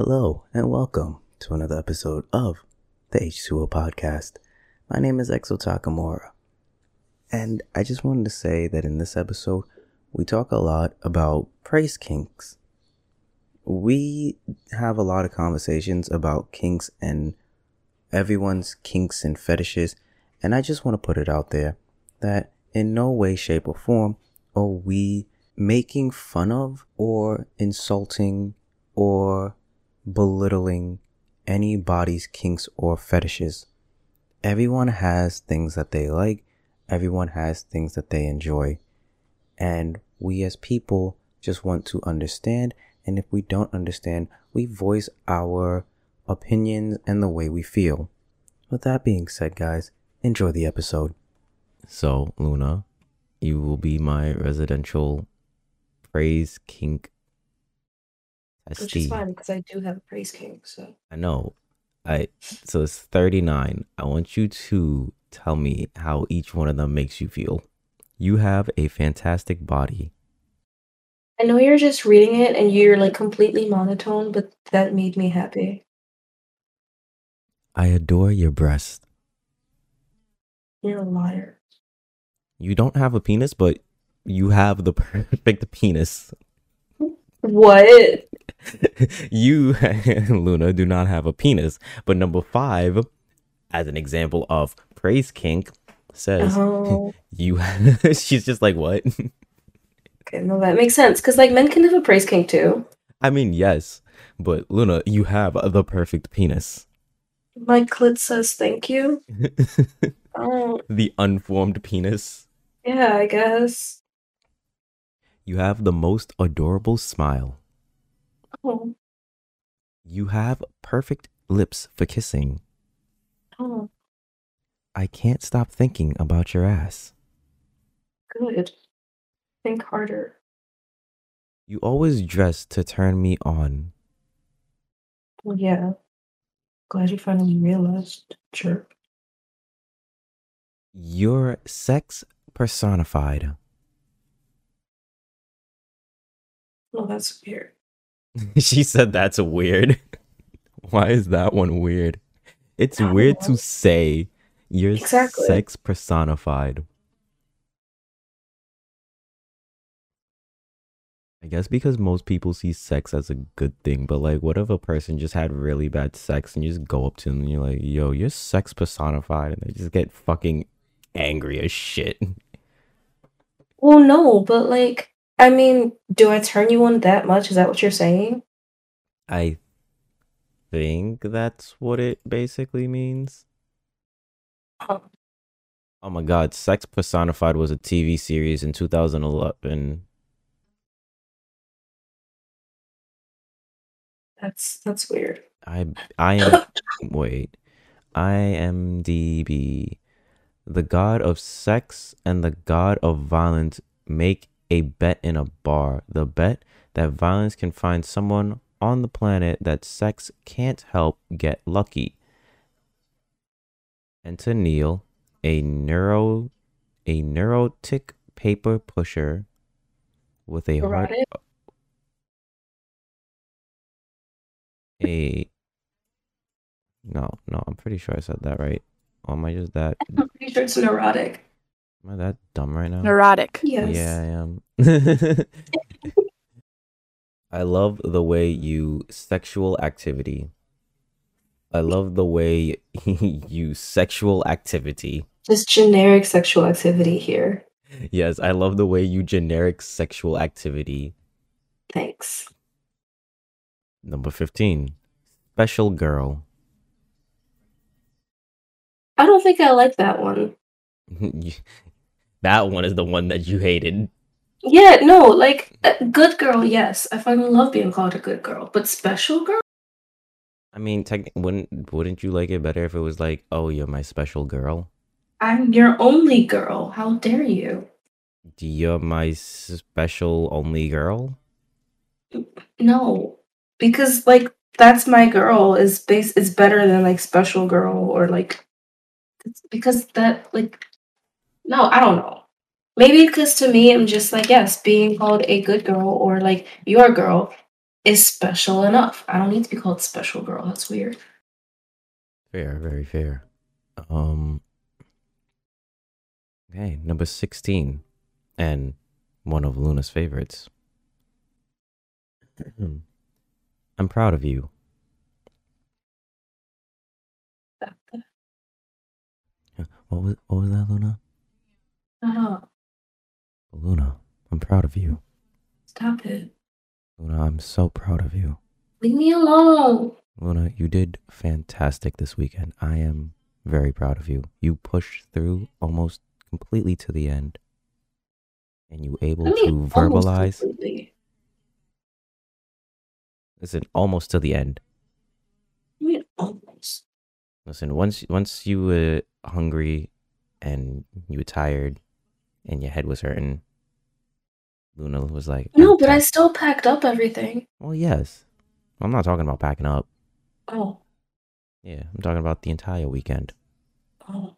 Hello and welcome to another episode of the H2O podcast. My name is Exo Takamura. And I just wanted to say that in this episode, we talk a lot about praise kinks. We have a lot of conversations about kinks and everyone's kinks and fetishes. And I just want to put it out there that in no way, shape, or form are we making fun of or insulting or belittling anybody's kinks or fetishes. Everyone has things that they like, everyone has things that they enjoy. And we as people just want to understand. And if we don't understand, we voice our opinions and the way we feel. With that being said, guys, enjoy the episode. So, Luna, you will be my residential praise kink Which is fine because I do have a praise kink. So I know. I so it's 39. I want you to tell me how each one of them makes you feel. You have a fantastic body. I know you're just reading it and you're like completely monotone, but that made me happy. I adore your breast. You're a liar. You don't have a penis, but you have the perfect penis. What? you, Luna, do not have a penis. But number five, as an example of praise kink, says Oh, you. she's just like, what? okay, no, that makes sense because like men can have a praise kink too. I mean, yes, but Luna, you have the perfect penis. My clit says thank you. Oh, the unformed penis. yeah, I guess. You have the most adorable smile. Oh, You have perfect lips for kissing. oh, I can't stop thinking about your ass. good. Think harder. You always dress to turn me on. Well, yeah. Glad you finally realized. Chirp. You're sex personified. Well, that's weird. she said that's weird. Why is that one weird? It's weird know. to say you're Exactly. sex personified. I guess because most people see sex as a good thing, but like, what if a person just had really bad sex and you just go up to them and you're like, yo, you're sex personified, and they just get fucking angry as shit. Well, no, but like, I mean, do I turn you on that much? Is that what you're saying? I think that's what it basically means. Huh. Oh my god, Sex Personified was a TV series in 2011. That's that's weird. I I am wait. IMDb. The god of sex and the god of violence make a bet in a bar. The bet that violence can find someone on the planet that sex can't help get lucky. Enter Neil, a neuro a neurotic paper pusher with a heart a no, no, I'm pretty sure I said that right. Or am I just that I'm pretty sure it's neurotic. Am I that dumb right now? Neurotic. Yes. Yeah, I am. I love the way you sexual activity. I love the way you sexual activity. Just generic sexual activity here. Yes, I love the way you generic sexual activity. Thanks. Number 15. Special girl. I don't think I like that one. that one is the one that you hated. Yeah, no, like uh, good girl, yes. I fucking love being called a good girl, but special girl? I mean, techni- wouldn't wouldn't you like it better if it was like, "Oh, you're my special girl. I'm your only girl. How dare you? You're my special only girl." No, because like that's my girl is base is better than like special girl or like because that like no, I don't know. Maybe because to me I'm just like yes, being called a good girl or like your girl is special enough. I don't need to be called special girl. That's weird. Fair, very fair. Um. Okay, number sixteen, and one of Luna's favorites. I'm proud of you. What was what was that, Luna? Uh-huh. Luna, I'm proud of you. Stop it. Luna, I'm so proud of you. Leave me alone. Luna, you did fantastic this weekend. I am very proud of you. You pushed through almost completely to the end. And you able I mean, to verbalize completely. listen, almost to the end. I mean, almost. Listen, once once you were hungry and you were tired and your head was hurting, Luna was like, No, but I still packed up everything. Well, yes. I'm not talking about packing up. Oh, Yeah, I'm talking about the entire weekend. oh.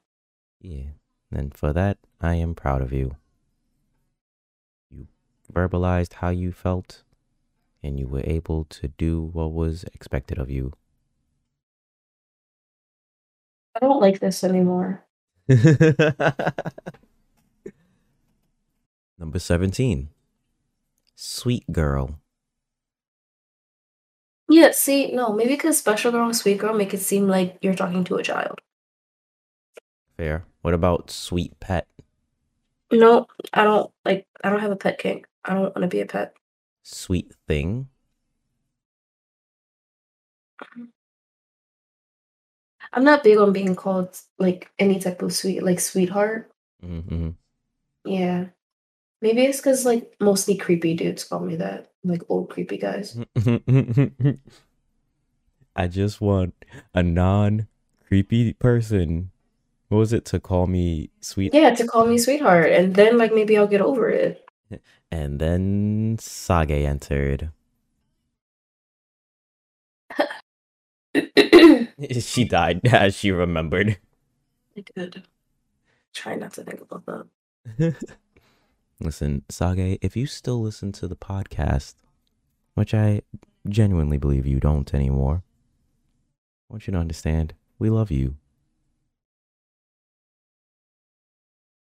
Yeah. And for that, I am proud of you. You verbalized how you felt, and you were able to do what was expected of you. I don't like this anymore. Number 17. Sweet girl. Yeah, see, no, maybe because special girl and sweet girl make it seem like you're talking to a child. Fair. What about sweet pet? No, I don't like. I don't have a pet kink. I don't want to be a pet. Sweet thing? I'm not big on being called like any type of sweet, like sweetheart. Mm-hmm. Yeah, maybe it's because like mostly creepy dudes call me that, like old creepy guys. I just want a non creepy person. What was it to call me sweet? Yeah, to call me sweetheart, and then like maybe I'll get over it. And then Sage entered. She died as she remembered. I did. Try not to think about that. Listen, Sage, if you still listen to the podcast, which I genuinely believe you don't anymore, I want you to understand we love you.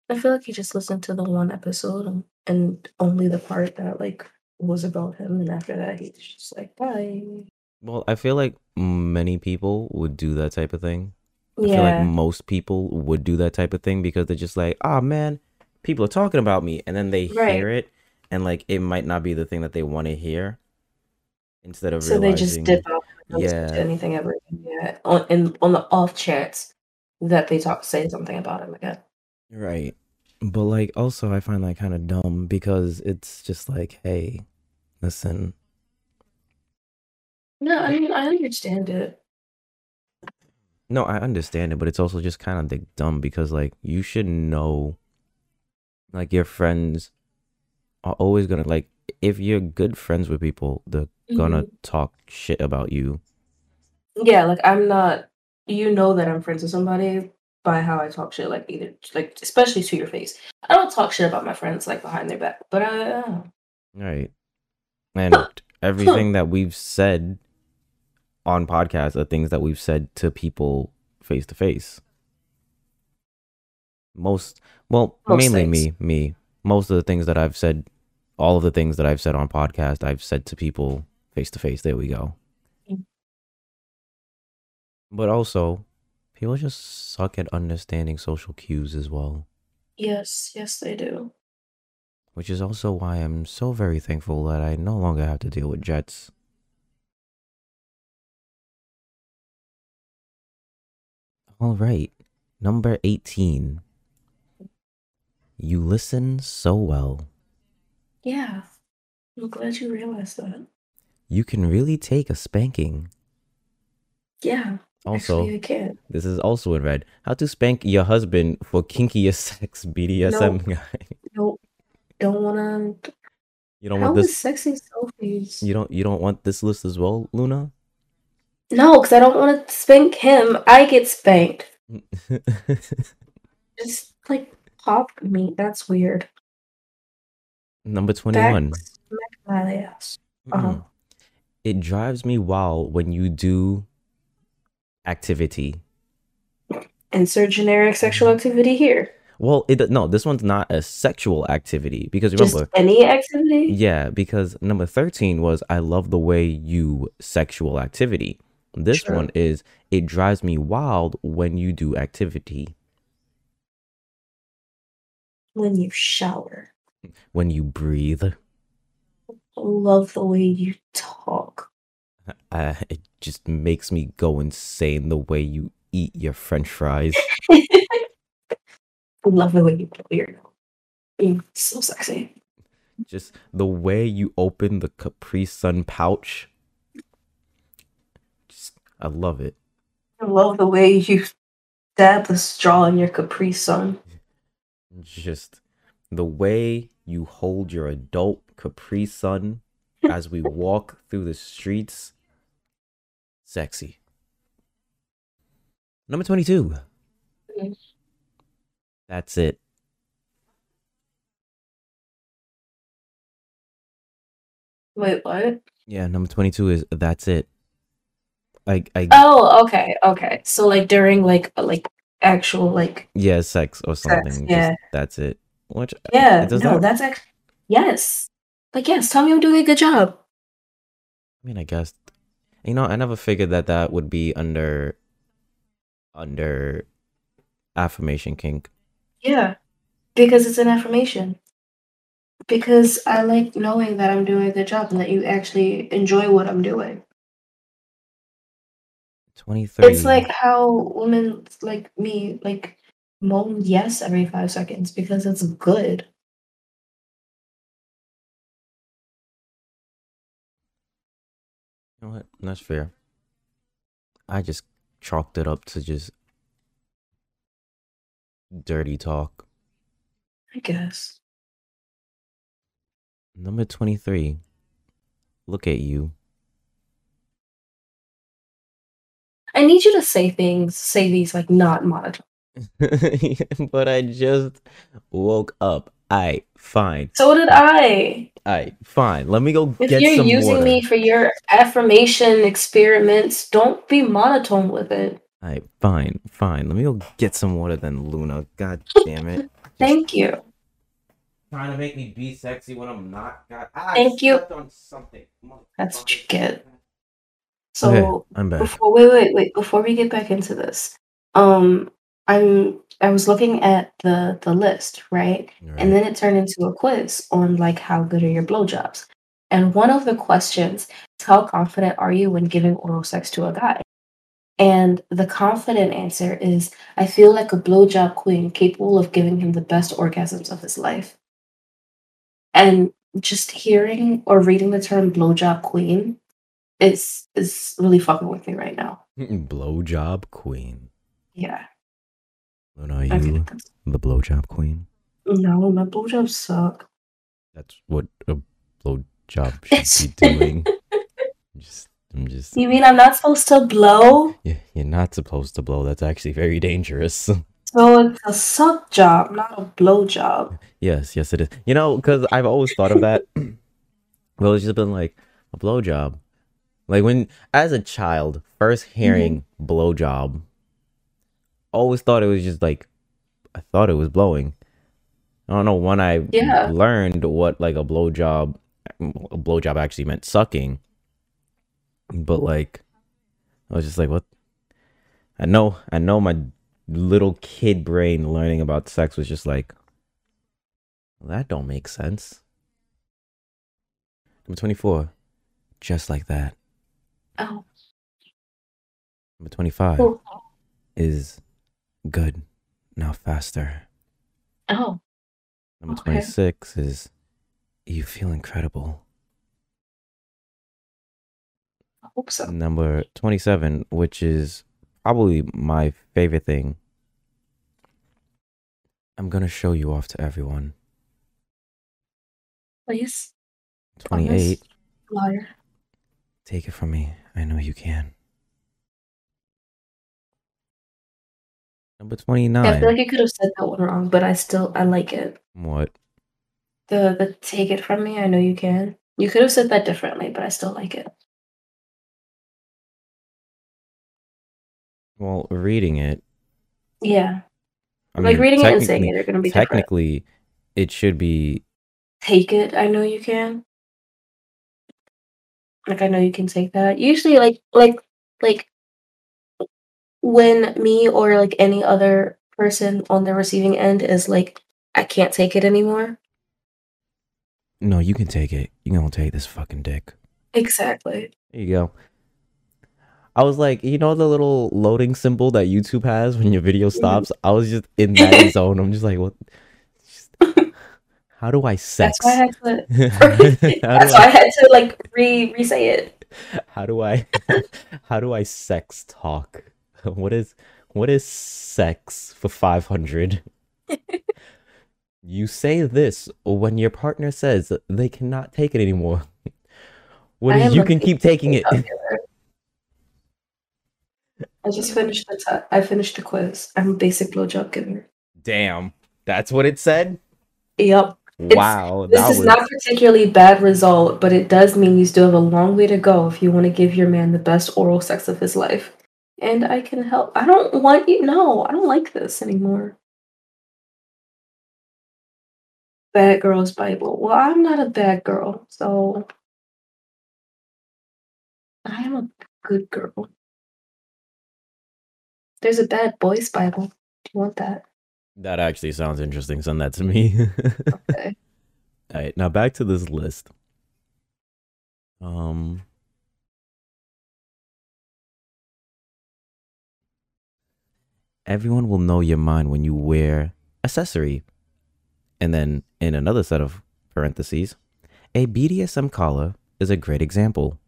I feel like he just listened to the one episode and, only the part that like was about him, and after that he's just like bye. Well, I feel like many people would do that type of thing. I feel Yeah, like most people would do that type of thing because they're just like, oh man, people are talking about me. And then they Right. hear it and like it might not be the thing that they want to hear. Instead of so they just realizing, dip out and don't listen yeah, anything ever. Yeah, on in on the off chance that they talk say something about him again. right. But like also I find that kind of dumb because it's just like, hey, listen, No, I mean I understand it. no, I understand it, but it's also just kind of dumb because like you should know like your friends are always gonna like if you're good friends with people, they're gonna Mhm. talk shit about you. Yeah, like I'm not. You know that I'm friends with somebody by how I talk shit, like either like especially to your face. I don't talk shit about my friends like behind their back, but I. Uh, Right. And everything that we've said on podcasts are things that we've said to people face to face. Most, well, Most mainly things. me, me. Most of the things that I've said, all of the things that I've said on podcast, I've said to people face to face. There we go. But also, people just suck at understanding social cues as well, yes, yes, they do. which is also why I'm so very thankful that I no longer have to deal with jets. All right, number 18. You listen so well. Yeah, I'm glad you realized that. You can really take a spanking. Yeah, Also, actually, I can. this is also in red. How to spank your husband for kinkiest sex BDSM guy. Nope, don't wanna. You don't How want is this sexy selfies? you don't you don't want this list as well, Luna? No, because I don't want to spank him. I get spanked. Just like pop me. That's weird. Number 21. Back smack my ass. Uh-huh. It drives me wild when you do activity. Insert generic sexual activity here. Well, it no, this one's not a sexual activity because Just remember, any activity? yeah, because number 13 was I love the way you sexual activity. This True. one is it drives me wild when you do activity, When you shower. when you breathe. I love the way you talk. Uh, it just makes me go insane the way you eat your french fries. I love the way you blow your nose. You're so sexy. just the way you open the Capri Sun pouch. Just, I love it. I love the way you dab the straw in your Capri Sun. Just the way you hold your adult Capri Sun as we walk through the streets. Sexy. Number 22. Mhm. That's it. Wait, what? Yeah, number 22 is that's it. Like I Oh, okay, okay. So like during like like actual like yeah, sex or something. yeah. Just that's it. Which yeah, no, that- that's actually yes. Like yes, tell me I'm doing a good job. I mean, I guess you know, I never figured that that would be under under affirmation kink. Yeah, because it's an affirmation. Because I like knowing that I'm doing a good job and that you actually enjoy what I'm doing. 23. It's like how women like me like moan yes every five seconds because it's good. You know what? That's fair. I just chalked it up to just dirty talk. I guess. Number 23. Look at you. I need you to say things, say these like not monotone. but I just woke up. I fine. So did I. I fine. Let me go If get you're using water. me for your affirmation experiments, don't be monotone with it. I fine, fine. Let me go get some water then, Luna. God damn it. Thank you. Trying to make me be sexy when I'm not. God, ah, I Thank you. on something. That's what you Motherfucker. get. So Okay, I'm back. before wait wait wait before we get back into this, um, I'm I was looking at the the list right, and then it turned into a quiz on like how good are your blowjobs, and one of the questions is how confident are you when giving oral sex to a guy, and the confident answer is I feel like a blowjob queen capable of giving him the best orgasms of his life, and just hearing or reading the term blowjob queen is is really fucking with me right now. blowjob queen. Yeah. Luna, are you feel like that's- the blowjob queen? no, my blowjobs suck. That's what a blowjob should be doing. just, I'm just. You mean I'm not supposed to blow? Yeah, you're not supposed to blow. That's actually very dangerous. So it's a suck job, not a blow job. yes, yes, it is. You know, because I've always thought of that. well, it's just been like a blowjob. Like when, as a child, first mm-hmm. hearing blowjob, always thought it was just like, I thought it was blowing. I don't know when I Yeah. learned what like a blowjob, a blowjob actually meant sucking. But like, I was just like, what? I know, I know my little kid brain learning about sex was just like, well, that don't make sense. Number 24, just like that. Oh, Number 25 cool. is good, now faster. Oh, Number Okay. 26 is you feel incredible. I hope so. Number 27, which is probably my favorite thing. I'm going to show you off to everyone. Please. 28, Liar. Take it from me. I know you can. Number 29. I feel like I could have said that one wrong, but I still I like it. What? The the take it from me, I know you can. You could have said that differently, but I still like it. Well, reading it. Yeah. I like mean, reading it and saying it are gonna be technically different. it should be Take it, I know you can. Like I know you can take that. Usually, like like like when me or like any other person on the receiving end is like, I can't take it anymore. No, you can take it. You gonna take this fucking dick. Exactly. There you go. I was like, you know, the little loading symbol that YouTube has when your video mm-hmm. stops. I was just in that zone. I'm just like, what? just- how do I sex? That's why I had to. That's why I I, had to like re re say it. how do I how do I sex talk? What is what is sex for 500? you say this when your partner says they cannot take it anymore. What I is you can keep taking it? I just finished the t- I finished the quiz. I'm a basic blowjob giver. Damn. That's what it said? Yep. Wow. This is was not particularly bad result, but it does mean you still have a long way to go if you want to give your man the best oral sex of his life. And I can help. I don't want you. No, I don't like this anymore. Bad girl's Bible. Well, I'm not a bad girl, so I am a good girl. There's a bad boy's Bible. Do you want that? That actually sounds interesting. Send that to me. Okay. All right, now back to this list. Um, everyone will know your mind when you wear accessory, and then in another set of parentheses, a BDSM collar is a great example.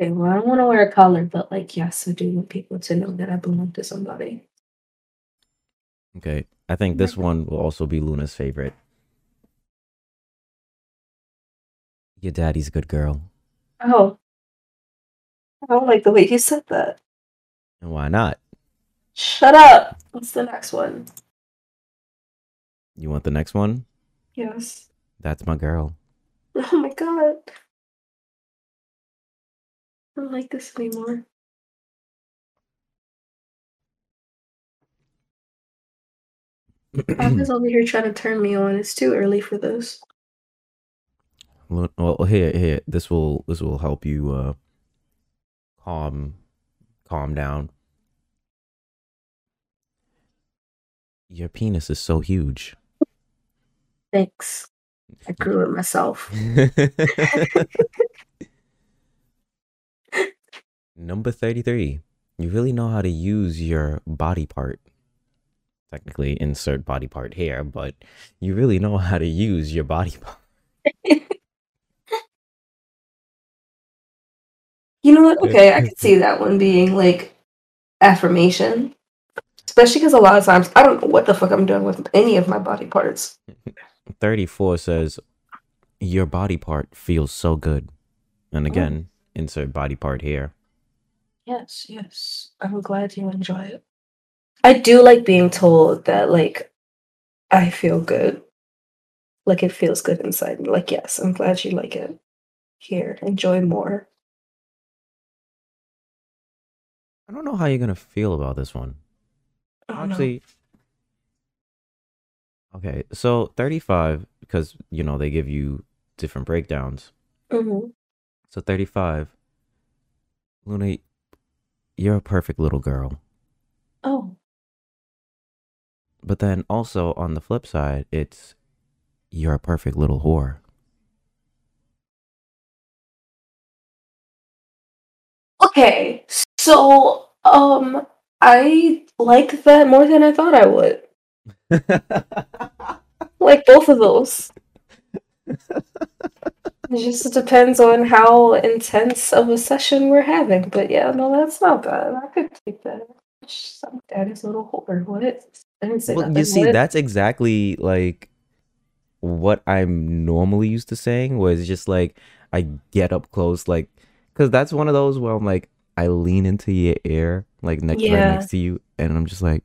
Okay, well, I don't want to wear a collar, but like, yes, I do want people to know that I belong to somebody. Okay, I think this one will also be Luna's favorite. Your daddy's a good girl, Oh. I don't like the way you said that. and why not? Shut up. What's the next one? You want the next one? Yes. That's my girl. Oh my god. I don't like this anymore. Papa's over here trying to turn me on. It's too early for this. Well, here, here. This will this will help you uh calm calm down. Your penis is so huge. Thanks. I grew it myself. Number 33. You really know how to use your body part. Technically, insert body part here, but you really know how to use your body part. You know what? Okay, I could see that one being like affirmation. Especially because a lot of times I don't know what the fuck I'm doing with any of my body parts. 34 says, Your body part feels so good. And oh. again, insert body part here. Yes, yes. I'm glad you enjoy it. I do like being told that, like, I feel good. Like, it feels good inside me. Like, yes, I'm glad you like it. Here, enjoy more. I don't know how you're going to feel about this one. Know. Actually, okay, so 35, because, you know, they give you different breakdowns. Mhm. So 35, Luna, you're a perfect little girl. Oh, But then also on the flip side, it's you're a perfect little whore. okay. So, um, I like that more than I thought I would. Like both of those. It just depends on how intense of a session we're having. But yeah, no, that's not bad. I could take that. Some daddy's little whore. What? I didn't say well, nothing. you see, What? that's exactly like what I'm normally used to saying, where it's just like I get up close, like, because that's one of those where I'm like, I lean into your ear, like next right next to you, and I'm just like,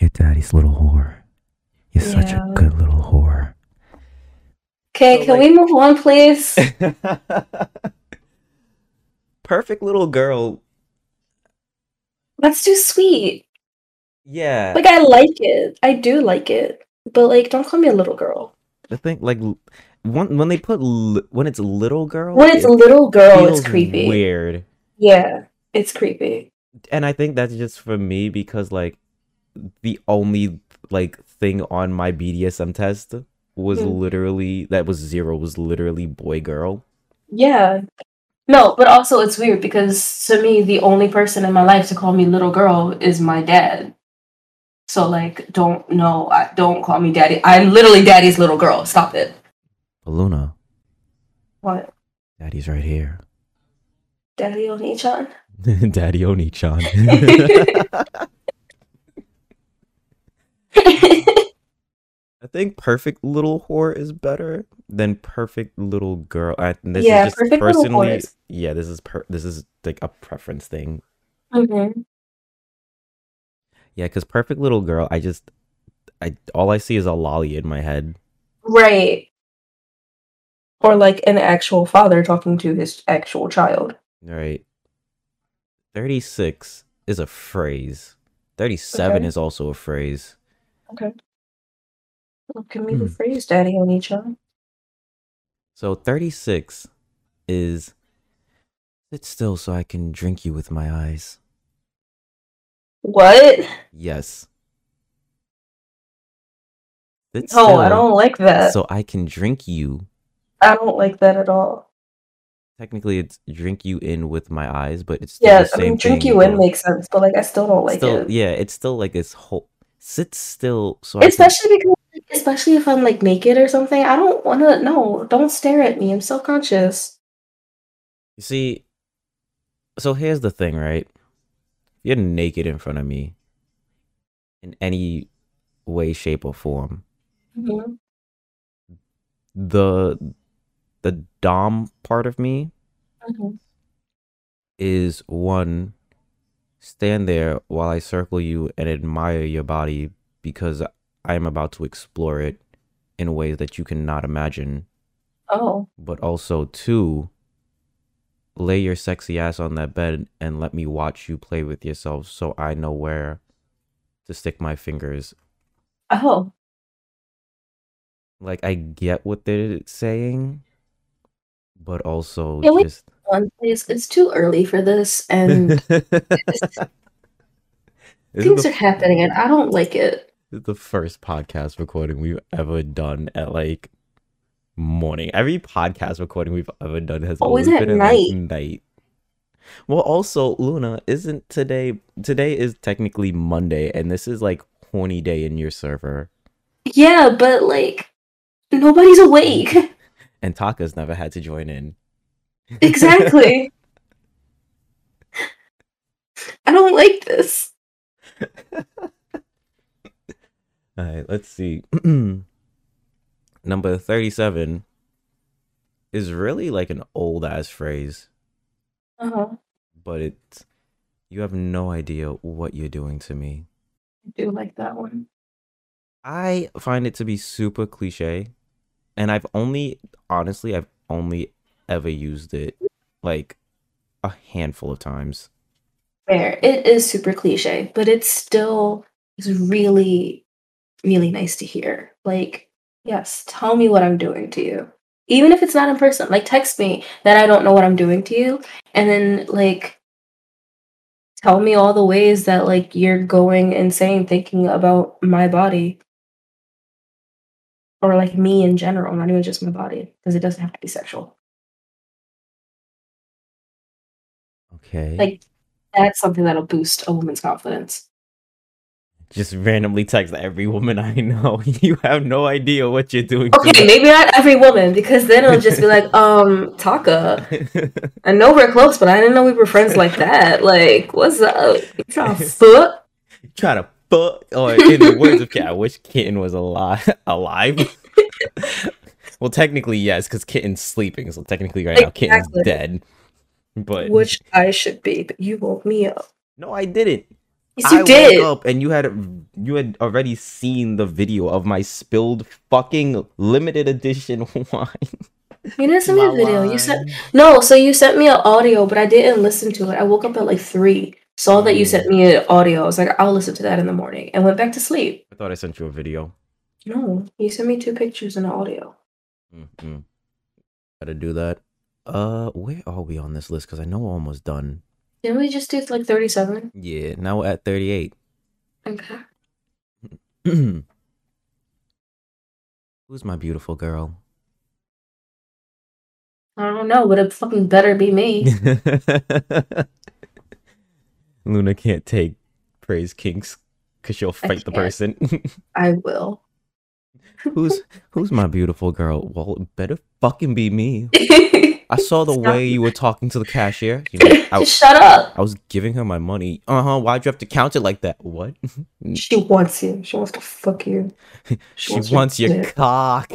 your daddy's little whore. You're such a good little whore. Okay, So, can like- we move on, please? perfect little girl. That's too sweet. Yeah. Like I like it. I do like it. But like don't call me a little girl. the thing, like, when when they put li- when it's little girl, When it's it a little girl, it's creepy. weird. Yeah, it's creepy. and I think that's just for me because like the only like thing on my BDSM test was Hmm. literally that was zero was literally boy girl. Yeah. No, but also it's weird because to me the only person in my life to call me little girl is my dad. So like don't no, I, don't call me daddy. I'm literally daddy's little girl. Stop it. Luna, What? daddy's right here. Daddy Oni-chan? Daddy Oni-chan. I think perfect little whore is better than perfect little girl. I, this Yeah, is just perfect little whore personally. Yeah, this is per, this is like a preference thing. Mhm. Yeah, because perfect little girl, I just, I all I see is a lolly in my head. Right. Or like an actual father talking to his actual child. Right. Thirty six is a phrase. Thirty seven Okay. is also a phrase. Okay. Well, give me the Hmm. phrase, Daddy Oni-chan. So thirty six is sit still so I can drink you with my eyes. What? Yes. Sit No, I don't like that. so I can drink you. I don't like that at all. Technically, it's drink you in with my eyes, but it's still Yeah, I mean, drink you in makes sense, but like, I still don't like still, it. yeah, it's still like this whole sit still so I can Especially because, especially if I'm like naked or something, I don't want to. No, don't stare at me. I'm self conscious. You see, so here's the thing, right? You're naked in front of me in any way, shape, or form. Mm-hmm. The the dom part of me Mm-hmm. is one stand there while I circle you and admire your body because I am about to explore it in ways that you cannot imagine. Oh, But also two lay your sexy ass on that bed and let me watch you play with yourself so I know where to stick my fingers. oh, Like I get what they're saying, but also Can just one please. It's too early for this, and things the are happening, and I don't like it. The first podcast recording we've ever done at like morning. Every podcast recording we've ever done has oh, Always always, at been night. at like night. Well, also, Luna, isn't today? Today is technically Monday, and this is like horny day in your server. Yeah, but like, nobody's awake. And Taka's never had to join in. exactly. I don't like this. All right, let's see. Number 37 is really like an old ass phrase, Uh huh. but it's you have no idea what you're doing to me. I do like that one. I find it to be super cliche, and I've only, honestly, I've only ever used it like a handful of times. Fair. It is super cliche, but it's still is really, really nice to hear. Like, yes, tell me what I'm doing to you. Even if it's not in person, like text me that I don't know what I'm doing to you, and then like tell me all the ways that like you're going insane thinking about my body. Or like me in general, not even just my body, because it doesn't have to be sexual. Okay. Like that's something that'll boost a woman's confidence. Just randomly text every woman I know. You have no idea what you're doing. Okay, maybe not every woman, because then it'll just be like, um, Taka. I know we're close, but I didn't know we were friends like that. Like, what's up? You trying to fuck? Try to fuck, or in the words of Kit, I wish Kitten was alive. alive. well, technically yes, because Kitten's sleeping, so technically right now Kitten's Exactly. dead. But Which I should be, but you woke me up. no, I didn't. Yes, you I did. woke up and you had you had already seen the video of my spilled fucking limited edition wine. You didn't send me a video. You sent no. So you sent me an audio, but I didn't listen to it. I woke up at like three, saw that you sent Mm. me an audio. I was like, I'll listen to that in the morning, and went back to sleep. I thought I sent you a video. No, you sent me two pictures and an audio. Mm-mm. Gotta do that. Uh, where are we on this list? Because I know we're almost done. Didn't we just do like thirty-seven? Yeah, now we're at 38. Okay. Who's my beautiful girl? I don't know, but it fucking better be me. Luna can't take praise kinks because she'll fight the person. I will. who's who's my beautiful girl? Well, it better fucking be me. I saw the way you were talking to the cashier. You know, I, Shut up. I was giving her my money. Uh huh. Why'd you have to count it like that? What? She wants you. She wants to fuck you. She wants wants, your dick. cock.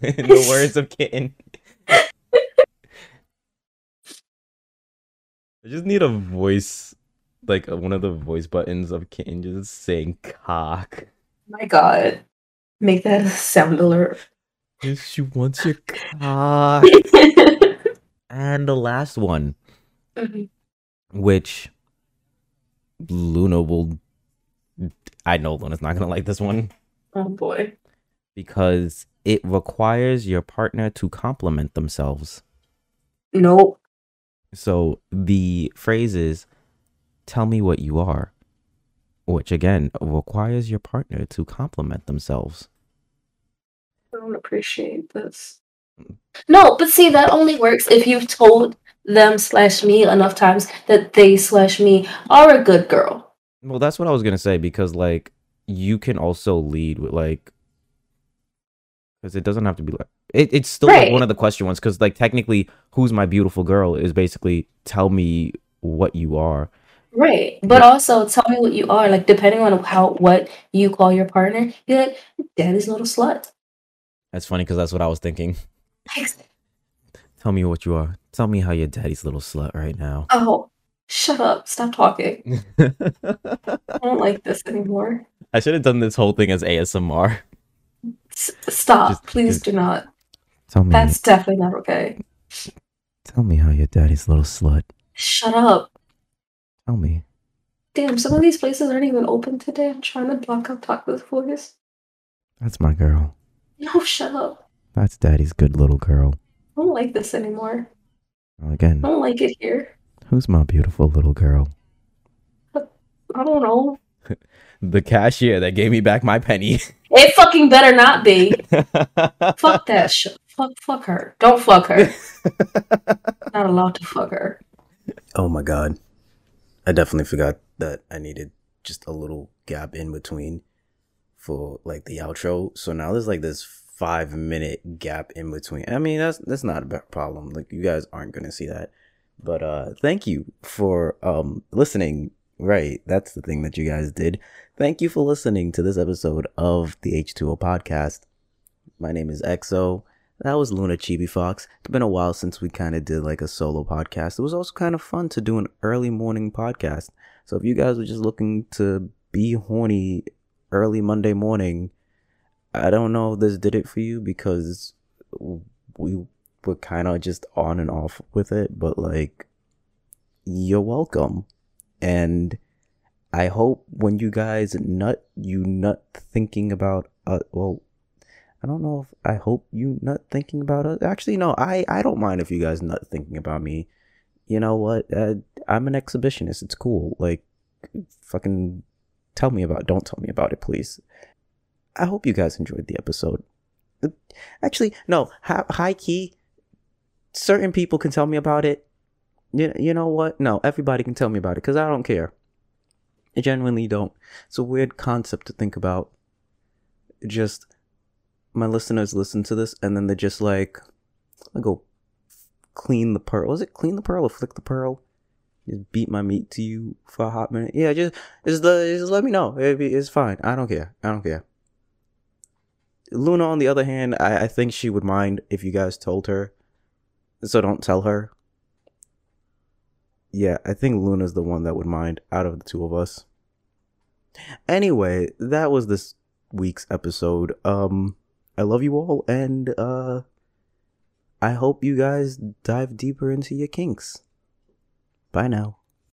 In the words of Kitten. I just need a voice, like one of the voice buttons of Kitten just saying cock. My God. Make that a sound alert. She wants your cock. And the last one, Mhm. which Luna will. I know Luna's not gonna like this one. oh boy. because it requires your partner to compliment themselves. Nope. So the phrase is, tell me what you are, which again requires your partner to compliment themselves. I don't appreciate this. No, but see, that only works if you've told them slash me enough times that they slash me are a good girl. Well, that's what I was going to say because, like, you can also lead with, like, because it doesn't have to be like, it, it's still like one of the question ones because, like, technically, who's my beautiful girl is basically tell me what you are. Right. But also tell me what you are. Like depending on how what you call your partner, you're like, daddy's little slut. That's funny because that's what I was thinking. Tell me what you are. Tell me how your daddy's little slut right now. Oh, shut up. Stop talking. I I don't like this anymore. I should have done this whole thing as ASMR. S- stop. Just- Please just- do not. Tell me, That's definitely not okay. tell me how your daddy's little slut. Shut up. Tell me. Damn, some of these places aren't even open today. I'm trying to block out Taka's voice. That's my girl. No, shut up. That's daddy's good little girl. I don't like this anymore. Again, I don't like it here. who's my beautiful little girl? I don't know. The cashier that gave me back my penny. It fucking better not be. fuck that shit. Fuck, fuck her. Don't fuck her. not allowed to fuck her. Oh my god. I definitely forgot that I needed just a little gap in between for like the outro. So now there's like this five minute gap in between. I mean that's that's not a problem. Like you guys aren't gonna see that. But uh thank you for um listening. Right. That's the thing that you guys did. Thank you for listening to this episode of the H2O podcast. My name is EXO. That was Luna Chibi Fox. It's been a while since we kind of did like a solo podcast. It was also kind of fun to do an early morning podcast. So if you guys were just looking to be horny early Monday morning, I don't know if this did it for you because we were kind of just on and off with it, but like, you're welcome. And I hope when you guys nut, you nut thinking about, uh, well, I don't know if I hope you nut thinking about us. Actually, no, I, I don't mind if you guys nut thinking about me. You know what? Uh, I'm an exhibitionist. It's cool. Like, fucking tell me about Don't tell me about it, please. I hope you guys enjoyed the episode. Actually, no, hi- high key, certain people can tell me about it. You, you know what? No, everybody can tell me about it because I don't care. I genuinely don't. It's a weird concept to think about. Just my listeners listen to this and then they're just like, I go clean the pearl. Was it clean the pearl or flick the pearl? Just beat my meat to you for a hot minute. Yeah, just just, just let me know. Be, it's fine. I don't care. I don't care. Luna, on the other hand, I, I think she would mind if you guys told her. So don't tell her. Yeah, I think Luna's the one that would mind out of the two of us. Anyway, that was this week's episode. Um, I love you all, and uh, I hope you guys dive deeper into your kinks. Bye now.